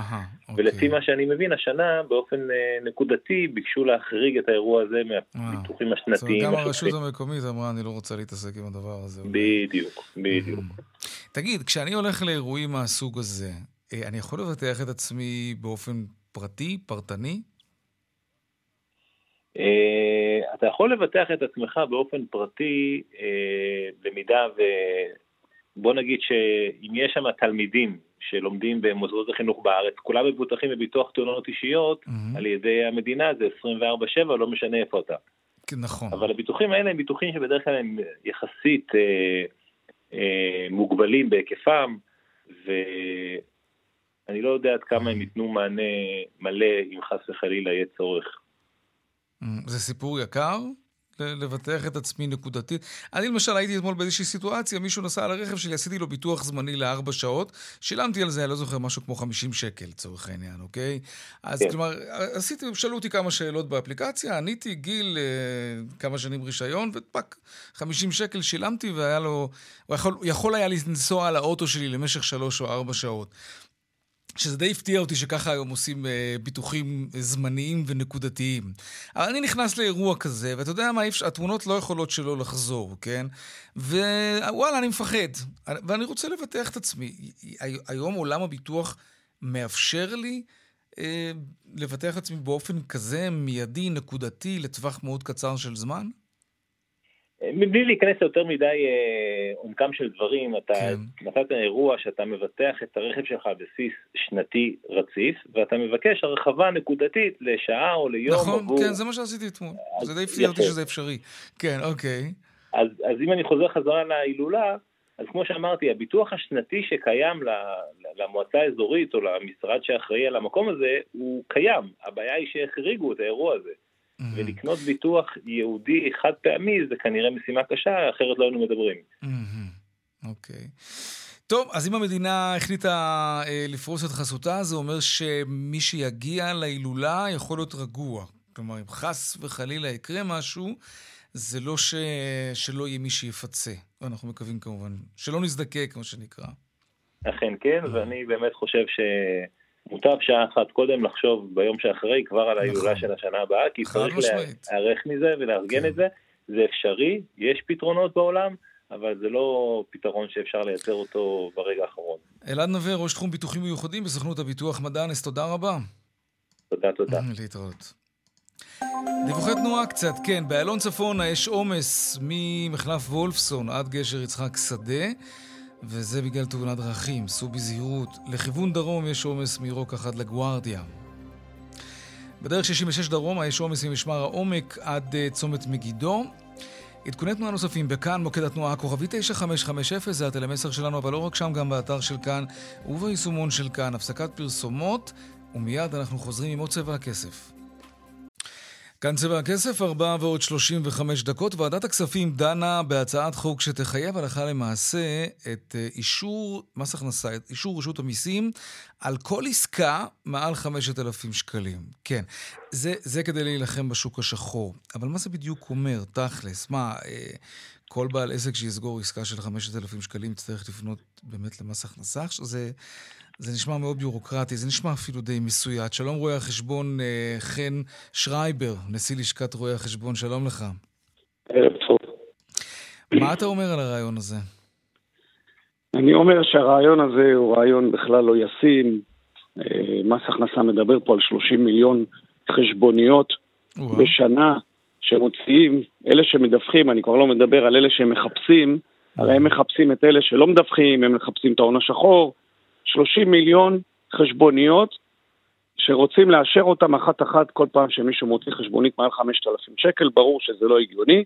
אוקיי. ולפי מה שאני מבין, השנה באופן אה, נקודתי ביקשו להחריג את האירוע הזה מהביטוחים השנתיים. זאת אומרת, גם הרשות המקומית אמרה, אני לא רוצה להתעסק עם הדבר הזה. בדיוק, בדיוק. Mm. תגיד, כשאני הולך לאירועים מהסוג הזה, אה, אני יכול לבטח את עצמי באופן פרטי, פרטני? Uh, אתה יכול לבטח את עצמך באופן פרטי uh, במידה ו... בוא נגיד שאם יש שם תלמידים שלומדים במוסדות החינוך בארץ, כולם מבוטחים בביטוח תאונות אישיות mm-hmm. על ידי המדינה, זה 24/7, לא משנה איפה אתה. כן, נכון. אבל הביטוחים האלה הם ביטוחים שבדרך כלל הם יחסית אה, אה, מוגבלים בהיקפם, ו... אני לא יודע עד כמה הם ייתנו מענה מלא אם חס וחלילה יהיה צורך. זה סיפור יקר? לבטח את עצמי נקודתית. אני למשל הייתי אתמול באיזושהי סיטואציה, מישהו נסע על הרכב שלי, עשיתי לו ביטוח זמני לארבע שעות, שילמתי על זה, אני לא זוכר, משהו כמו 50 שקל לצורך העניין, אוקיי? אז כן. כלומר, עשיתי, שאלו אותי כמה שאלות באפליקציה, עניתי גיל, אה, כמה שנים רישיון, ופאק, 50 שקל שילמתי, והיה לו, הוא יכול, יכול היה לנסוע על האוטו שלי למשך שלוש או ארבע שעות. שזה די הפתיע אותי שככה היום עושים אה, ביטוחים זמניים ונקודתיים. אבל אני נכנס לאירוע כזה, ואתה יודע מה, התמונות לא יכולות שלא לחזור, כן? ווואלה, אני מפחד. ואני רוצה לבטח את עצמי. היום עולם הביטוח מאפשר לי אה, לבטח את עצמי באופן כזה מיידי, נקודתי, לטווח מאוד קצר של זמן? מבלי להיכנס ליותר מדי אה, עומקם של דברים, אתה כן. נתת אירוע שאתה מבטח את הרכב שלך על בסיס שנתי רציף, ואתה מבקש הרחבה נקודתית לשעה או ליום נכון, עבור... כן, זה מה שעשיתי אתמול. זה די הפתיע אותי שזה אפשרי. כן, אוקיי. אז, אז אם אני חוזר חזרה להילולה, אז כמו שאמרתי, הביטוח השנתי שקיים למועצה האזורית או למשרד שאחראי על המקום הזה, הוא קיים. הבעיה היא שהחריגו את האירוע הזה. Mm-hmm. ולקנות ביטוח ייעודי חד פעמי זה כנראה משימה קשה, אחרת לא היינו מדברים. Mm-hmm. אוקיי. Mm-hmm. Okay. טוב, אז אם המדינה החליטה אה, לפרוס את חסותה, זה אומר שמי שיגיע להילולה יכול להיות רגוע. כלומר, אם חס וחלילה יקרה משהו, זה לא ש... שלא יהיה מי שיפצה. אנחנו מקווים כמובן, שלא נזדקק, כמו שנקרא. אכן כן, ואני באמת חושב ש... מוטב שעה אחת קודם לחשוב ביום שאחרי כבר על ההילולה נכון. של השנה הבאה, כי צריך להיערך מזה ולארגן כן. את זה. זה אפשרי, יש פתרונות בעולם, אבל זה לא פתרון שאפשר לייצר אותו ברגע האחרון. אלעד נווה, ראש תחום ביטוחים מיוחדים בסוכנות הביטוח מדענס, תודה רבה. תודה, תודה. להתראות. דיווחי תנועה קצת, כן, באיילון צפונה יש עומס ממחלף וולפסון עד גשר יצחק שדה. וזה בגלל תאונת דרכים, סעו בזהירות. לכיוון דרום יש עומס מרוק אחת לגוארדיה. בדרך 66 דרומה יש עומס ממשמר העומק עד uh, צומת מגידו. עדכוני תנועה נוספים בכאן, מוקד התנועה הכוכבי 9550, זה הטלמסר שלנו, אבל לא רק שם, גם באתר של כאן וביישומון של כאן. הפסקת פרסומות, ומיד אנחנו חוזרים עם עוד צבע הכסף. כאן צבע הכסף, ארבעה ועוד שלושים וחמש דקות. ועדת הכספים דנה בהצעת חוק שתחייב הלכה למעשה את אה, אישור מס הכנסה, את אישור רשות המיסים על כל עסקה מעל חמשת אלפים שקלים. כן, זה, זה כדי להילחם בשוק השחור. אבל מה זה בדיוק אומר, תכלס? מה, אה, כל בעל עסק שיסגור עסקה של חמשת אלפים שקלים יצטרך לפנות באמת למס הכנסה? זה... זה נשמע מאוד ביורוקרטי, זה נשמע אפילו די מסויט. שלום רואי החשבון אה, חן שרייבר, נשיא לשכת רואי החשבון, שלום לך. מה אתה אומר על הרעיון הזה? אני אומר שהרעיון הזה הוא רעיון בכלל לא ישים. אה, מס הכנסה מדבר פה על 30 מיליון חשבוניות ווא. בשנה שמוציאים, אלה שמדווחים, אני כבר לא מדבר על אלה שמחפשים, הרי הם מחפשים את אלה שלא מדווחים, הם מחפשים את ההון השחור, 30 מיליון חשבוניות שרוצים לאשר אותם אחת-אחת כל פעם שמישהו מוציא חשבונית מעל 5,000 שקל, ברור שזה לא הגיוני.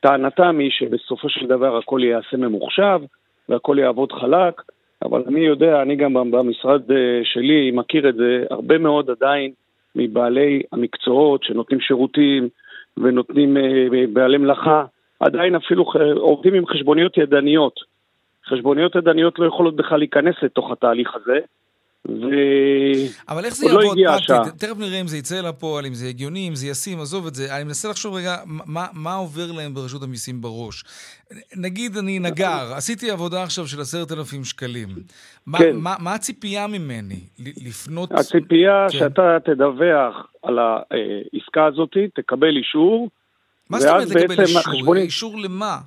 טענתם היא שבסופו של דבר הכל ייעשה ממוחשב והכל יעבוד חלק, אבל אני יודע, אני גם במשרד אה, שלי מכיר את זה, הרבה מאוד עדיין מבעלי המקצועות שנותנים שירותים ונותנים אה, בעלי מלאכה, עדיין אפילו עובדים עם חשבוניות ידניות. חשבוניות ידניות לא יכולות בכלל להיכנס לתוך התהליך הזה. ו... אבל איך זה לא יעבוד לא פרקטית? תכף נראה אם זה יצא לפועל, אם זה הגיוני, אם זה ישים, עזוב את זה. אני מנסה לחשוב רגע, מה, מה עובר להם ברשות המיסים בראש? נגיד אני נגר, עשיתי עבודה עכשיו של עשרת אלפים שקלים. מה, כן. מה, מה הציפייה ממני? לפנות... הציפייה כן. שאתה תדווח על העסקה הזאת, תקבל אישור. מה זאת אומרת לקבל אישור? החשבונית... אישור למה?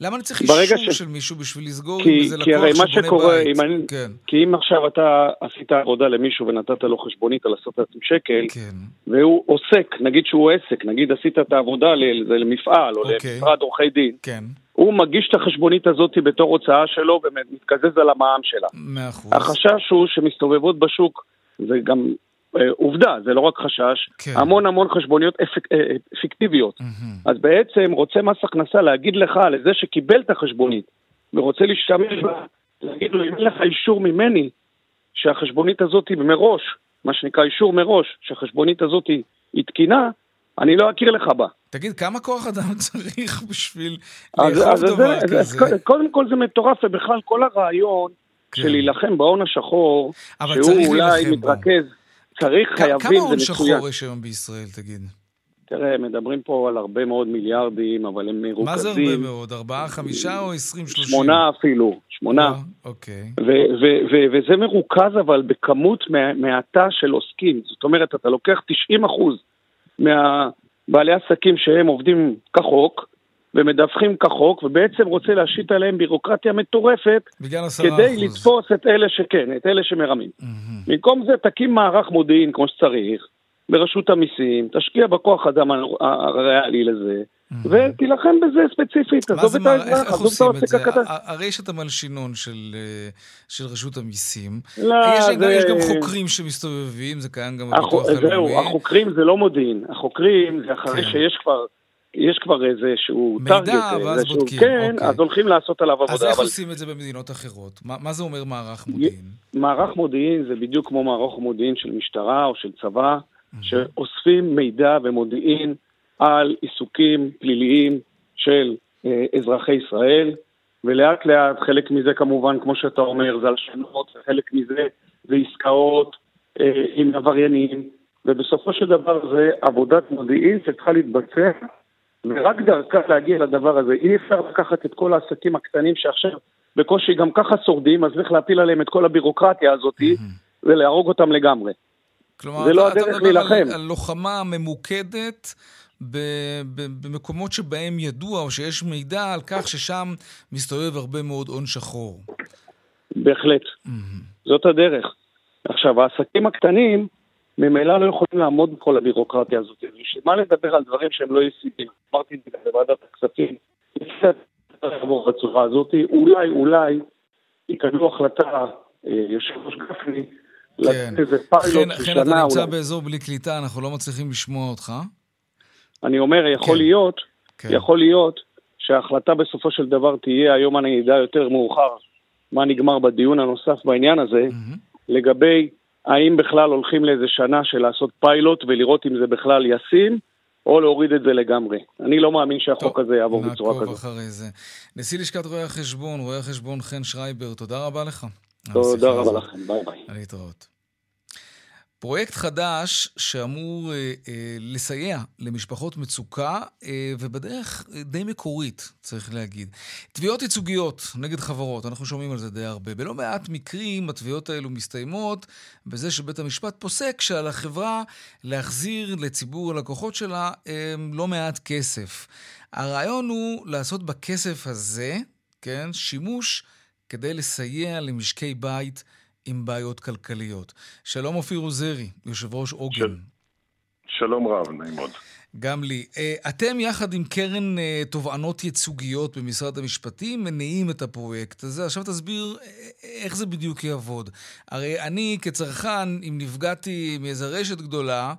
למה אני צריך אישור ש... של מישהו בשביל לסגור כי, עם איזה לקוח שבונה בית? שקורה, אם אני, כן. כי אם עכשיו אתה עשית עבודה למישהו ונתת לו חשבונית על עשרת אלפים שקל, כן. והוא עוסק, נגיד שהוא עסק, נגיד עשית את העבודה למפעל או אוקיי. למשרד עורכי דין, כן. הוא מגיש את החשבונית הזאת בתור הוצאה שלו ומתקזז על המע"מ שלה. מאה אחוז. החשש הוא שמסתובבות בשוק, וגם עובדה, זה לא רק חשש, כן. המון המון חשבוניות אפק, אה, אה, פיקטיביות. Mm-hmm. אז בעצם רוצה מס הכנסה להגיד לך, לזה שקיבל את החשבונית ורוצה להשתמש בה, להגיד לו, אם אין לך אישור ממני, שהחשבונית הזאת היא מראש, מה שנקרא אישור מראש, שהחשבונית הזאת היא תקינה, אני לא אכיר לך בה. תגיד, כמה כוח אדם צריך בשביל לאכוף דבר זה, כזה? אז קודם כל זה מטורף, ובכלל כל הרעיון כן. של להילחם בהון השחור, שהוא אולי להילחם בו. צריך, כ- חייבים, כמה הון זה מצוין. שחור יש היום בישראל, תגיד? תראה, מדברים פה על הרבה מאוד מיליארדים, אבל הם מרוכזים. מה זה הרבה מאוד? ארבעה, חמישה או עשרים, שלושים? שמונה אפילו, שמונה. אה, אוקיי. ו- ו- ו- וזה מרוכז אבל בכמות מע- מעטה של עוסקים. זאת אומרת, אתה לוקח 90 אחוז מהבעלי עסקים שהם עובדים כחוק, ומדווחים כחוק, ובעצם רוצה להשית עליהם בירוקרטיה מטורפת, כדי אחוז. לתפוס את אלה שכן, את אלה שמרמים. מהמם. במקום זה תקים מערך מודיעין כמו שצריך, ברשות המיסים, תשקיע בכוח אדם הר- הריאלי לזה, ותילחם בזה ספציפית, עזוב את האזרח, עזוב את זה? הקטן. הרי יש את המלשינון של, אה, של רשות המיסים. לא, יש, זה- יש גם חוקרים שמסתובבים, זה קיים גם בביטוח זהו, הלאומי. החוקרים זה לא מודיעין, החוקרים זה אחרי כן. שיש כבר... יש כבר איזשהו מידע, טארגט, ואז איזשהו- בודקים, כן, אוקיי. אז הולכים לעשות עליו עבודה. אז איך אבל עושים את זה במדינות אחרות? מה, מה זה אומר מערך מודיעין? מערך מודיעין זה בדיוק כמו מערך מודיעין של משטרה או של צבא, שאוספים מידע ומודיעין על עיסוקים פליליים של אה, אזרחי ישראל, ולאט לאט חלק מזה כמובן, כמו שאתה אומר, זה הלשנות, וחלק מזה זה עסקאות אה, עם עבריינים, ובסופו של דבר זה עבודת מודיעין שצריכה להתבצע, ורק דרכה להגיע לדבר הזה. אי אפשר לקחת את כל העסקים הקטנים שעכשיו בקושי גם ככה שורדים, אז צריך להפיל עליהם את כל הבירוקרטיה הזאת ולהרוג אותם לגמרי. כלומר, זה לא אתה הדרך מדבר על, להילחם. על לוחמה ממוקדת במקומות שבהם ידוע או שיש מידע על כך ששם מסתובב הרבה מאוד הון שחור. בהחלט. זאת הדרך. עכשיו, העסקים הקטנים ממילא לא יכולים לעמוד בכל הבירוקרטיה הזאת. בשביל מה לדבר על דברים שהם לא ישימים? אמרתי את זה בוועדת הכספים. לעבור בצורה הזאת. אולי, אולי יקבלו החלטה, אה, יושב ראש גפני, כן. לתת איזה פיילוט של חן, אתה נמצא. באזור בלי קליטה, אנחנו לא מצליחים לשמוע אותך. אני אומר, יכול כן. להיות, כן. יכול להיות שההחלטה בסופו של דבר תהיה, היום אני אדע יותר מאוחר מה נגמר בדיון הנוסף בעניין הזה. לגבי האם בכלל הולכים לאיזה שנה של לעשות פיילוט ולראות אם זה בכלל ישים, או להוריד את זה לגמרי. אני לא מאמין שהחוק טוב, הזה יעבור בצורה נעקוב כזאת. אחרי זה. נשיא לשכת רואי החשבון, רואה החשבון חן שרייבר, תודה רבה לך. תודה רבה. לכם, ביי ביי. להתראות. פרויקט חדש שאמור אה, אה, לסייע למשפחות מצוקה, אה, ובדרך אה, די מקורית, צריך להגיד. תביעות ייצוגיות נגד חברות, אנחנו שומעים על זה די הרבה. בלא מעט מקרים התביעות האלו מסתיימות בזה שבית המשפט פוסק שעל החברה להחזיר לציבור הלקוחות שלה אה, לא מעט כסף. הרעיון הוא לעשות בכסף הזה, כן, שימוש כדי לסייע למשקי בית עם בעיות כלכליות. שלום אופיר עוזרי, יושב ראש עוגן. של- שלום רב, נעים מאוד. גם לי. אה, אתם יחד עם קרן אה, תובענות ייצוגיות במשרד המשפטים מניעים את הפרויקט הזה. עכשיו תסביר אה, איך זה בדיוק יעבוד. הרי אני כצרכן, אם נפגעתי מאיזה רשת גדולה,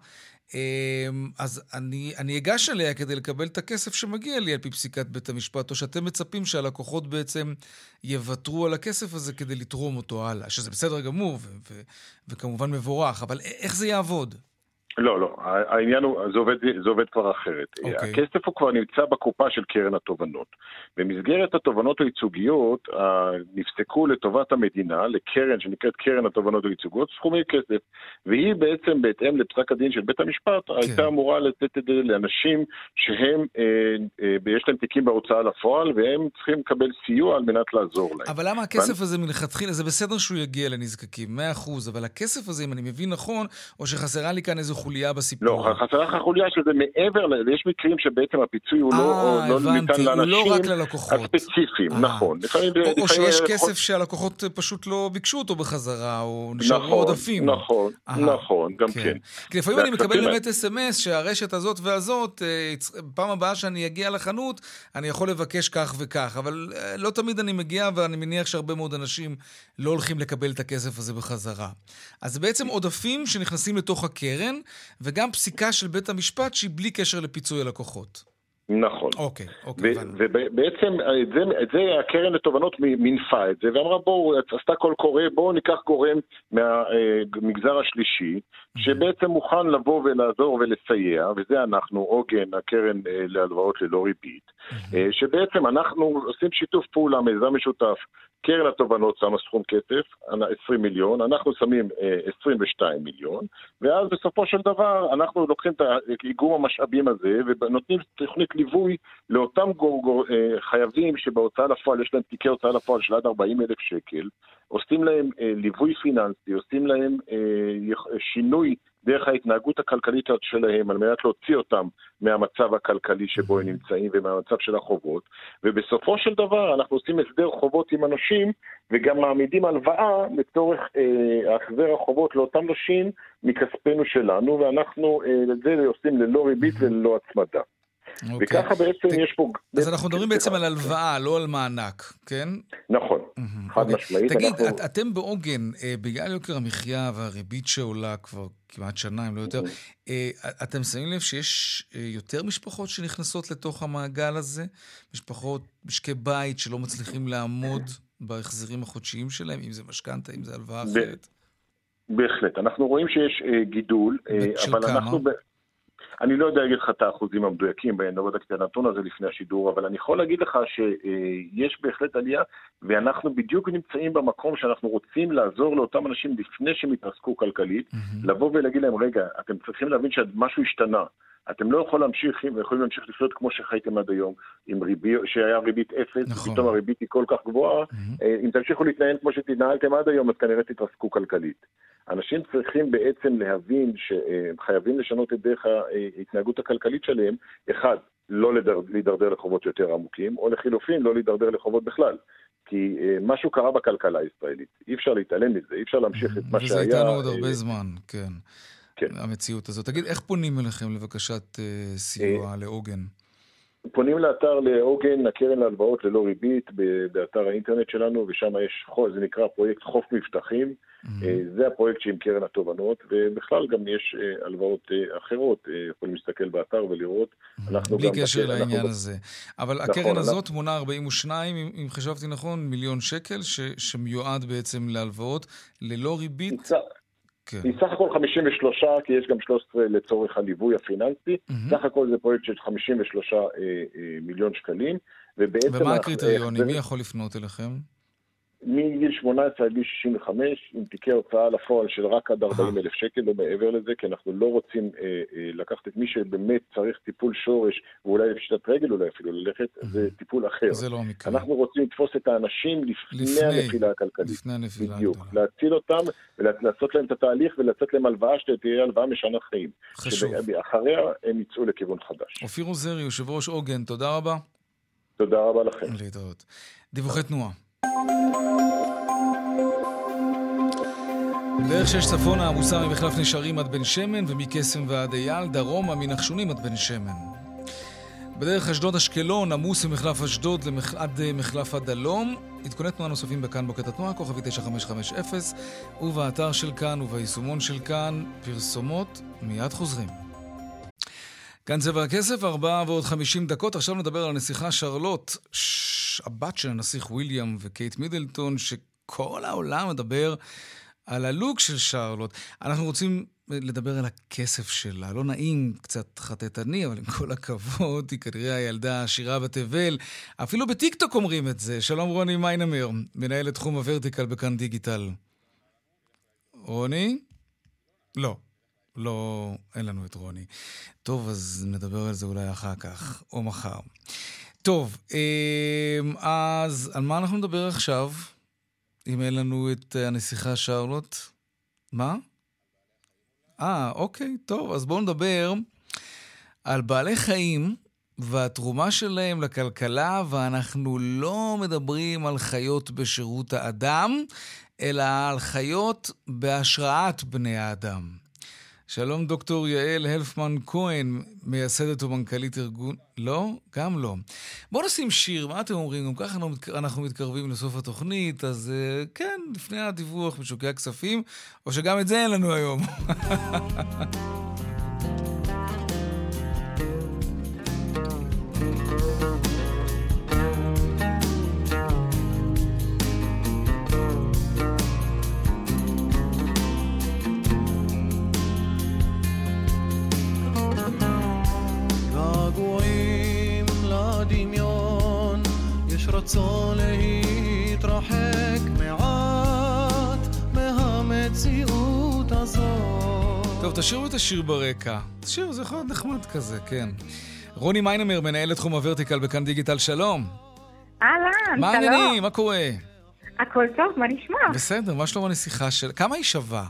אז אני, אני אגש אליה כדי לקבל את הכסף שמגיע לי על פי פסיקת בית המשפט, או שאתם מצפים שהלקוחות בעצם יוותרו על הכסף הזה כדי לתרום אותו הלאה, שזה בסדר גמור ו- ו- וכמובן מבורך, אבל א- איך זה יעבוד? לא, לא, העניין הוא, זה עובד, זה עובד כבר אחרת. אוקיי. הכסף הוא כבר נמצא בקופה של קרן התובענות. במסגרת התובענות הייצוגיות נפסקו לטובת המדינה, לקרן שנקראת קרן התובענות הייצוגיות, סכומי כסף. והיא בעצם, בהתאם לפסק הדין של בית המשפט, כן. הייתה אמורה לתת את זה לאנשים שהם, אה, אה, יש להם תיקים בהוצאה לפועל, והם צריכים לקבל סיוע על מנת לעזור להם. אבל למה הכסף הזה מלכתחילה, זה בסדר שהוא יגיע לנזקקים, מאה אחוז, אבל הכסף הזה, אם אני מבין נכון, או שחסרה לי כאן איזו חוליה בסיפור. לא, חסרה לך חוליה שזה מעבר, יש מקרים שבעצם הפיצוי הוא לא, אה, לא ניתן הוא לאנשים לא רק ללקוחות. הספציפיים, אה. נכון. לפעמים, או, או לפעמים שיש יכול- כסף שהלקוחות פשוט לא ביקשו אותו בחזרה, או נשארו נכון, עודפים. נכון, אהה, נכון, גם כן. כי לפעמים אני מקבל באמת אס.אם.אס שהרשת הזאת והזאת, אה, פעם הבאה שאני אגיע לחנות, אני יכול לבקש כך וכך, אבל אה, לא תמיד אני מגיע, ואני מניח שהרבה מאוד אנשים לא הולכים לקבל את הכסף הזה בחזרה. אז בעצם עודפים שנכנסים לתוך הקרן, וגם פסיקה של בית המשפט שהיא בלי קשר לפיצוי הלקוחות. נכון. אוקיי, אוקיי. ובעצם את זה, את זה הקרן לתובנות מינפה את זה, ואמרה בואו, עשתה קול קורא, בואו ניקח גורם מהמגזר השלישי, שבעצם מוכן לבוא ולעזור ולסייע, וזה אנחנו, עוגן, הקרן אה, להלוואות ללא ריבית, אה, שבעצם אנחנו עושים שיתוף פעולה, מיזם משותף, קרן התובנות שמה סכום כסף, 20 מיליון, אנחנו שמים 22 אה, מיליון, ואז בסופו של דבר אנחנו לוקחים את איגום המשאבים הזה ונותנים תוכנית ליווי לאותם גור, גור, חייבים שבהוצאה לפועל יש להם תיקי הוצאה לפועל של עד 40 אלף שקל, עושים להם ליווי פיננסי, עושים להם שינוי דרך ההתנהגות הכלכלית שלהם על מנת להוציא אותם מהמצב הכלכלי שבו הם נמצאים ומהמצב של החובות. ובסופו של דבר אנחנו עושים הסדר חובות עם הנושים וגם מעמידים הלוואה לצורך אה, החזר החובות לאותם נושים מכספנו שלנו ואנחנו אה, את זה עושים ללא ריבית וללא הצמדה. אוקיי. וככה בעצם ת... יש פה... אז אנחנו מדברים בעצם על הלוואה, לא על מענק, כן? נכון. חד. אוקיי. משמעית. תגיד, אתם בעוגן, אה, בגלל יוקר המחיה והריבית שעולה כבר כמעט שנה, אם לא יותר. אה, אתם שמים לב שיש אה, יותר משפחות שנכנסות לתוך המעגל הזה? משפחות, משקי בית שלא מצליחים לעמוד בהחזרים החודשיים שלהם, אם זה משכנתה, אם זה הלוואה אחרת? בהחלט. אנחנו רואים שיש גידול, אבל? אנחנו... ב... אני לא יודע להגיד לך את האחוזים המדויקים, לא בדקתי את הנתון הזה לפני השידור, אבל אני יכול להגיד לך שיש בהחלט עלייה, ואנחנו בדיוק נמצאים במקום שאנחנו רוצים לעזור לאותם אנשים לפני שהם יתעסקו כלכלית, mm-hmm. לבוא ולהגיד להם, רגע, אתם צריכים להבין שמשהו השתנה. אתם לא יכולים להמשיך, יכולים להמשיך לחיות כמו שחייתם עד היום, עם ריבית, שהיה ריבית אפס, נכון. ופתאום הריבית היא כל כך גבוהה. Mm-hmm. אם תמשיכו להתנהל כמו שתנהלתם עד היום, אז כנראה תתרסקו כלכלית. אנשים צריכים בעצם להבין שהם חייבים לשנות את דרך ההתנהגות הכלכלית שלהם, אחד, לא להידרדר לחובות יותר עמוקים, או לחילופין, לא להידרדר לחובות בכלל. כי אה, משהו קרה בכלכלה הישראלית, אי אפשר להתעלם מזה, אי אפשר להמשיך את מה שהיה. וזה איתנו עוד הרבה זמן, כן. כן. המציאות הזאת. תגיד, איך פונים אליכם לבקשת uh, סיוע uh, לעוגן? פונים לאתר לעוגן, הקרן להלוואות ללא ריבית, באתר האינטרנט שלנו, ושם יש, זה נקרא פרויקט חוף מבטחים. Mm-hmm. זה הפרויקט שעם קרן התובנות, ובכלל גם יש הלוואות אחרות, יכולים להסתכל באתר ולראות. Mm-hmm. בלי קשר לעניין אנחנו... הזה. אבל נכון, הקרן הזאת אנחנו... מונה 42, אם חשבתי נכון, מיליון שקל, ש... שמיועד בעצם להלוואות ללא ריבית. כן. היא סך הכל 53, כי יש גם 13 לצורך הליווי הפיננסי. Mm-hmm. סך הכל זה פרויקט של 53 אה, אה, מיליון שקלים. ומה הקריטריונים? אה, מי יכול לפנות אליכם? מגיל 18 עד גיל 65, עם תיקי הוצאה לפועל של רק עד 40 אלף שקל, לא מעבר לזה, כי אנחנו לא רוצים אה, אה, לקחת את מי שבאמת צריך טיפול שורש, ואולי לפשיטת רגל אולי אפילו ללכת, זה טיפול אחר. זה לא המקרה. אנחנו רוצים לתפוס את האנשים לפני, לפני הנפילה הכלכלית. לפני הנפילה בדיוק. הגדולה. להציל אותם, ולעשות להם את התהליך, ולתת להם הלוואה שתהיה הלוואה משנה חיים. חשוב. שאחריה הם יצאו לכיוון חדש. אופיר עוזרי, יושב ראש עוגן, תודה רבה. תודה רבה לכם. להתראות. דיווחי תנועה. דרך שש צפונה עמוסה ממחלף נשרים עד בן שמן ומקסם ועד אייל, דרומה מנחשונים עד בן שמן. בדרך אשדוד אשקלון עמוס ממחלף אשדוד למח... עד אה, מחלף הדלום. עדכוני תנועה נוספים בכאן בוקט התנועה, כוכבי 9550, ובאתר של כאן וביישומון של כאן, פרסומות, מיד חוזרים. כאן צבע הכסף, ארבעה ועוד חמישים דקות. עכשיו נדבר על הנסיכה שרלוט, הבת של הנסיך וויליאם וקייט מידלטון, שכל העולם מדבר על הלוק של שרלוט. אנחנו רוצים לדבר על הכסף שלה. לא נעים, קצת חטטני, אבל עם כל הכבוד, היא כנראה הילדה העשירה בתבל. אפילו בטיקטוק אומרים את זה. שלום רוני מיינמר, מנהלת תחום הוורטיקל בכאן דיגיטל. רוני? לא. לא, אין לנו את רוני. טוב, אז נדבר על זה אולי אחר כך, או מחר. טוב, אמ, אז על מה אנחנו נדבר עכשיו, אם אין לנו את הנסיכה שרלוט? מה? אה, אוקיי, טוב, אז בואו נדבר על בעלי חיים והתרומה שלהם לכלכלה, ואנחנו לא מדברים על חיות בשירות האדם, אלא על חיות בהשראת בני האדם. שלום דוקטור יעל הלפמן כהן, מייסדת ומנכ"לית ארגון... לא? גם לא. בואו נשים שיר, מה אתם אומרים? גם ככה אנחנו מתקרבים לסוף התוכנית, אז uh, כן, לפני הדיווח בשוקי הכספים, או שגם את זה אין לנו היום. ברצון להתרחק מעט מהמציאות הזאת. טוב, תשאירו את השיר ברקע. תשאירו, זה יכול להיות נחמד כזה, כן. רוני מיינמר, מנהלת תחום הוורטיקל בכאן דיגיטל, שלום. אהלן, שלום. מה העניינים? מה קורה? הכל טוב, מה נשמע? בסדר, מה שלום הנסיכה של... כמה היא שווה?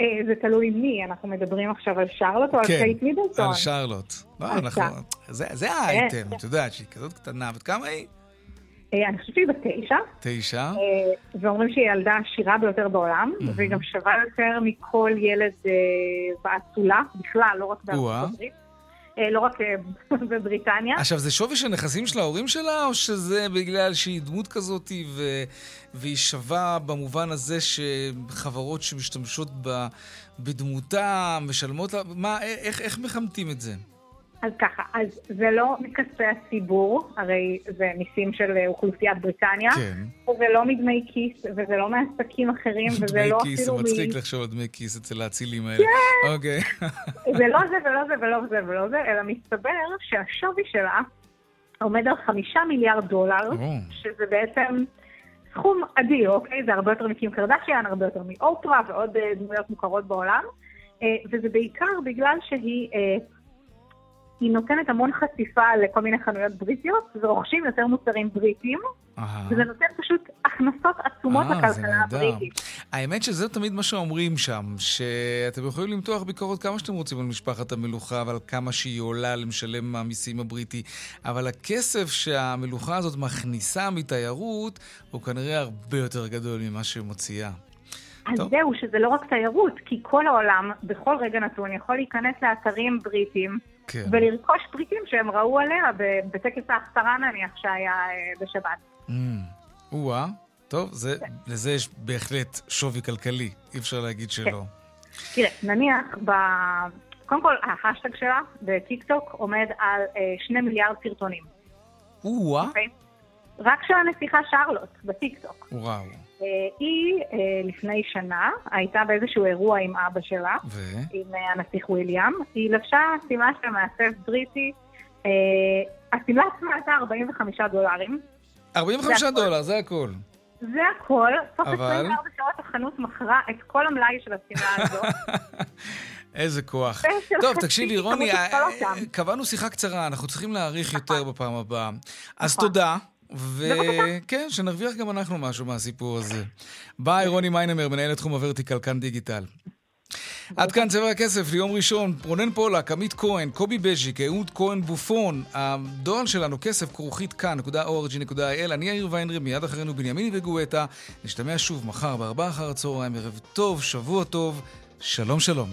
אה, זה תלוי מי, אנחנו מדברים עכשיו על שרלוט או על כן, קייט מידלטון? על שרלוט. לא, על אנחנו... שרלוט. זה זה כן, האייטם, כן. את יודעת שהיא כזאת קטנה. בת כמה היא? אה, אני חושבת שהיא בת תשע, תשע? אה, ואומרים שהיא הילדה העשירה ביותר בעולם, והיא גם שווה יותר מכל ילד אה, באצולה, בכלל, לא רק בארצות. הברית. לא רק בבריטניה. עכשיו, זה שווי של נכסים של ההורים שלה, או שזה בגלל שהיא דמות כזאת ו... והיא שווה במובן הזה שחברות שמשתמשות ב... בדמותה משלמות לה... מה, איך, איך מחמתים את זה? אז ככה, אז זה לא מכספי הציבור, הרי זה מיסים של אה, אוכלוסיית בריטניה, כן. וזה לא מדמי כיס, וזה לא מעסקים אחרים, וזה דמי לא כיס, אפילו מ... מצחיק לחשוב על דמי כיס אצל האצילים האלה. כן. אוקיי. זה לא זה ולא זה ולא זה ולא זה, אלא מסתבר שהשווי שלה עומד על חמישה מיליארד דולר, או. שזה בעצם סכום אדיר, אוקיי? זה הרבה יותר מקים קרדשיאן, הרבה יותר מאופרה ועוד אה, דמויות מוכרות בעולם, אה, וזה בעיקר בגלל שהיא... היא נותנת המון חשיפה לכל מיני חנויות בריטיות, ורוכשים יותר מוצרים בריטיים. וזה נותן פשוט הכנסות עצומות אה, לכלכלה. הבריטית. האמת שזה תמיד מה שאומרים שם, שאתם יכולים למתוח ביקורות כמה שאתם רוצים על משפחת המלוכה ועל כמה שהיא עולה למשלם מהמיסים הבריטי, אבל הכסף שהמלוכה הזאת מכניסה מתיירות הוא כנראה הרבה יותר גדול ממה שהיא מוציאה. אז טוב. זהו, שזה לא רק תיירות, כי כל העולם, בכל רגע נתון, יכול להיכנס לאתרים בריטים כן. ולרכוש פריטים שהם ראו עליה בטקס ההכתרה נניח שהיה אה, בשבת. Mm. או-אה, טוב, זה, לזה יש בהחלט שווי כלכלי, אי אפשר להגיד שלא. תראה, נניח, ב... קודם כל, ההאשטאג שלה בטיקטוק עומד על אה, שני מיליארד סרטונים. או-אה, אוקיי? רק של הנסיכה שרלוט בטיקטוק. וואו. אה, היא אה, לפני שנה הייתה באיזשהו אירוע עם אבא שלה, ו? עם אה, הנסיך וויליאם. היא לבשה שמלה של מעצב בריטי. השמלה עצמה הייתה 45 דולרים. 45 זה הכל. דולר, זה הכל. זה הכל. תוך אבל? 24 שעות החנות מכרה את כל המלאי של השמלה הזאת. איזה כוח. טוב, תקשיבי, רוני. קבענו שיחה קצרה, אנחנו צריכים להאריך יותר בפעם הבאה. אז נכון. תודה. וכן, שנרוויח גם אנחנו משהו מהסיפור הזה. ביי, רוני מיינמר, מנהלת תחום הוורטיקל, כאן דיגיטל. עד כאן צבע הכסף ליום ראשון. רונן פולק, עמית כהן, קובי בז'יק, אהוד כהן בופון. הדואל שלנו, כסף כרוכית כאן.org.il. אני יאיר ויינרב, מיד אחרינו בנימין וגואטה. נשתמע שוב מחר בארבעה אחר הצהריים, ערב טוב, שבוע טוב. שלום שלום.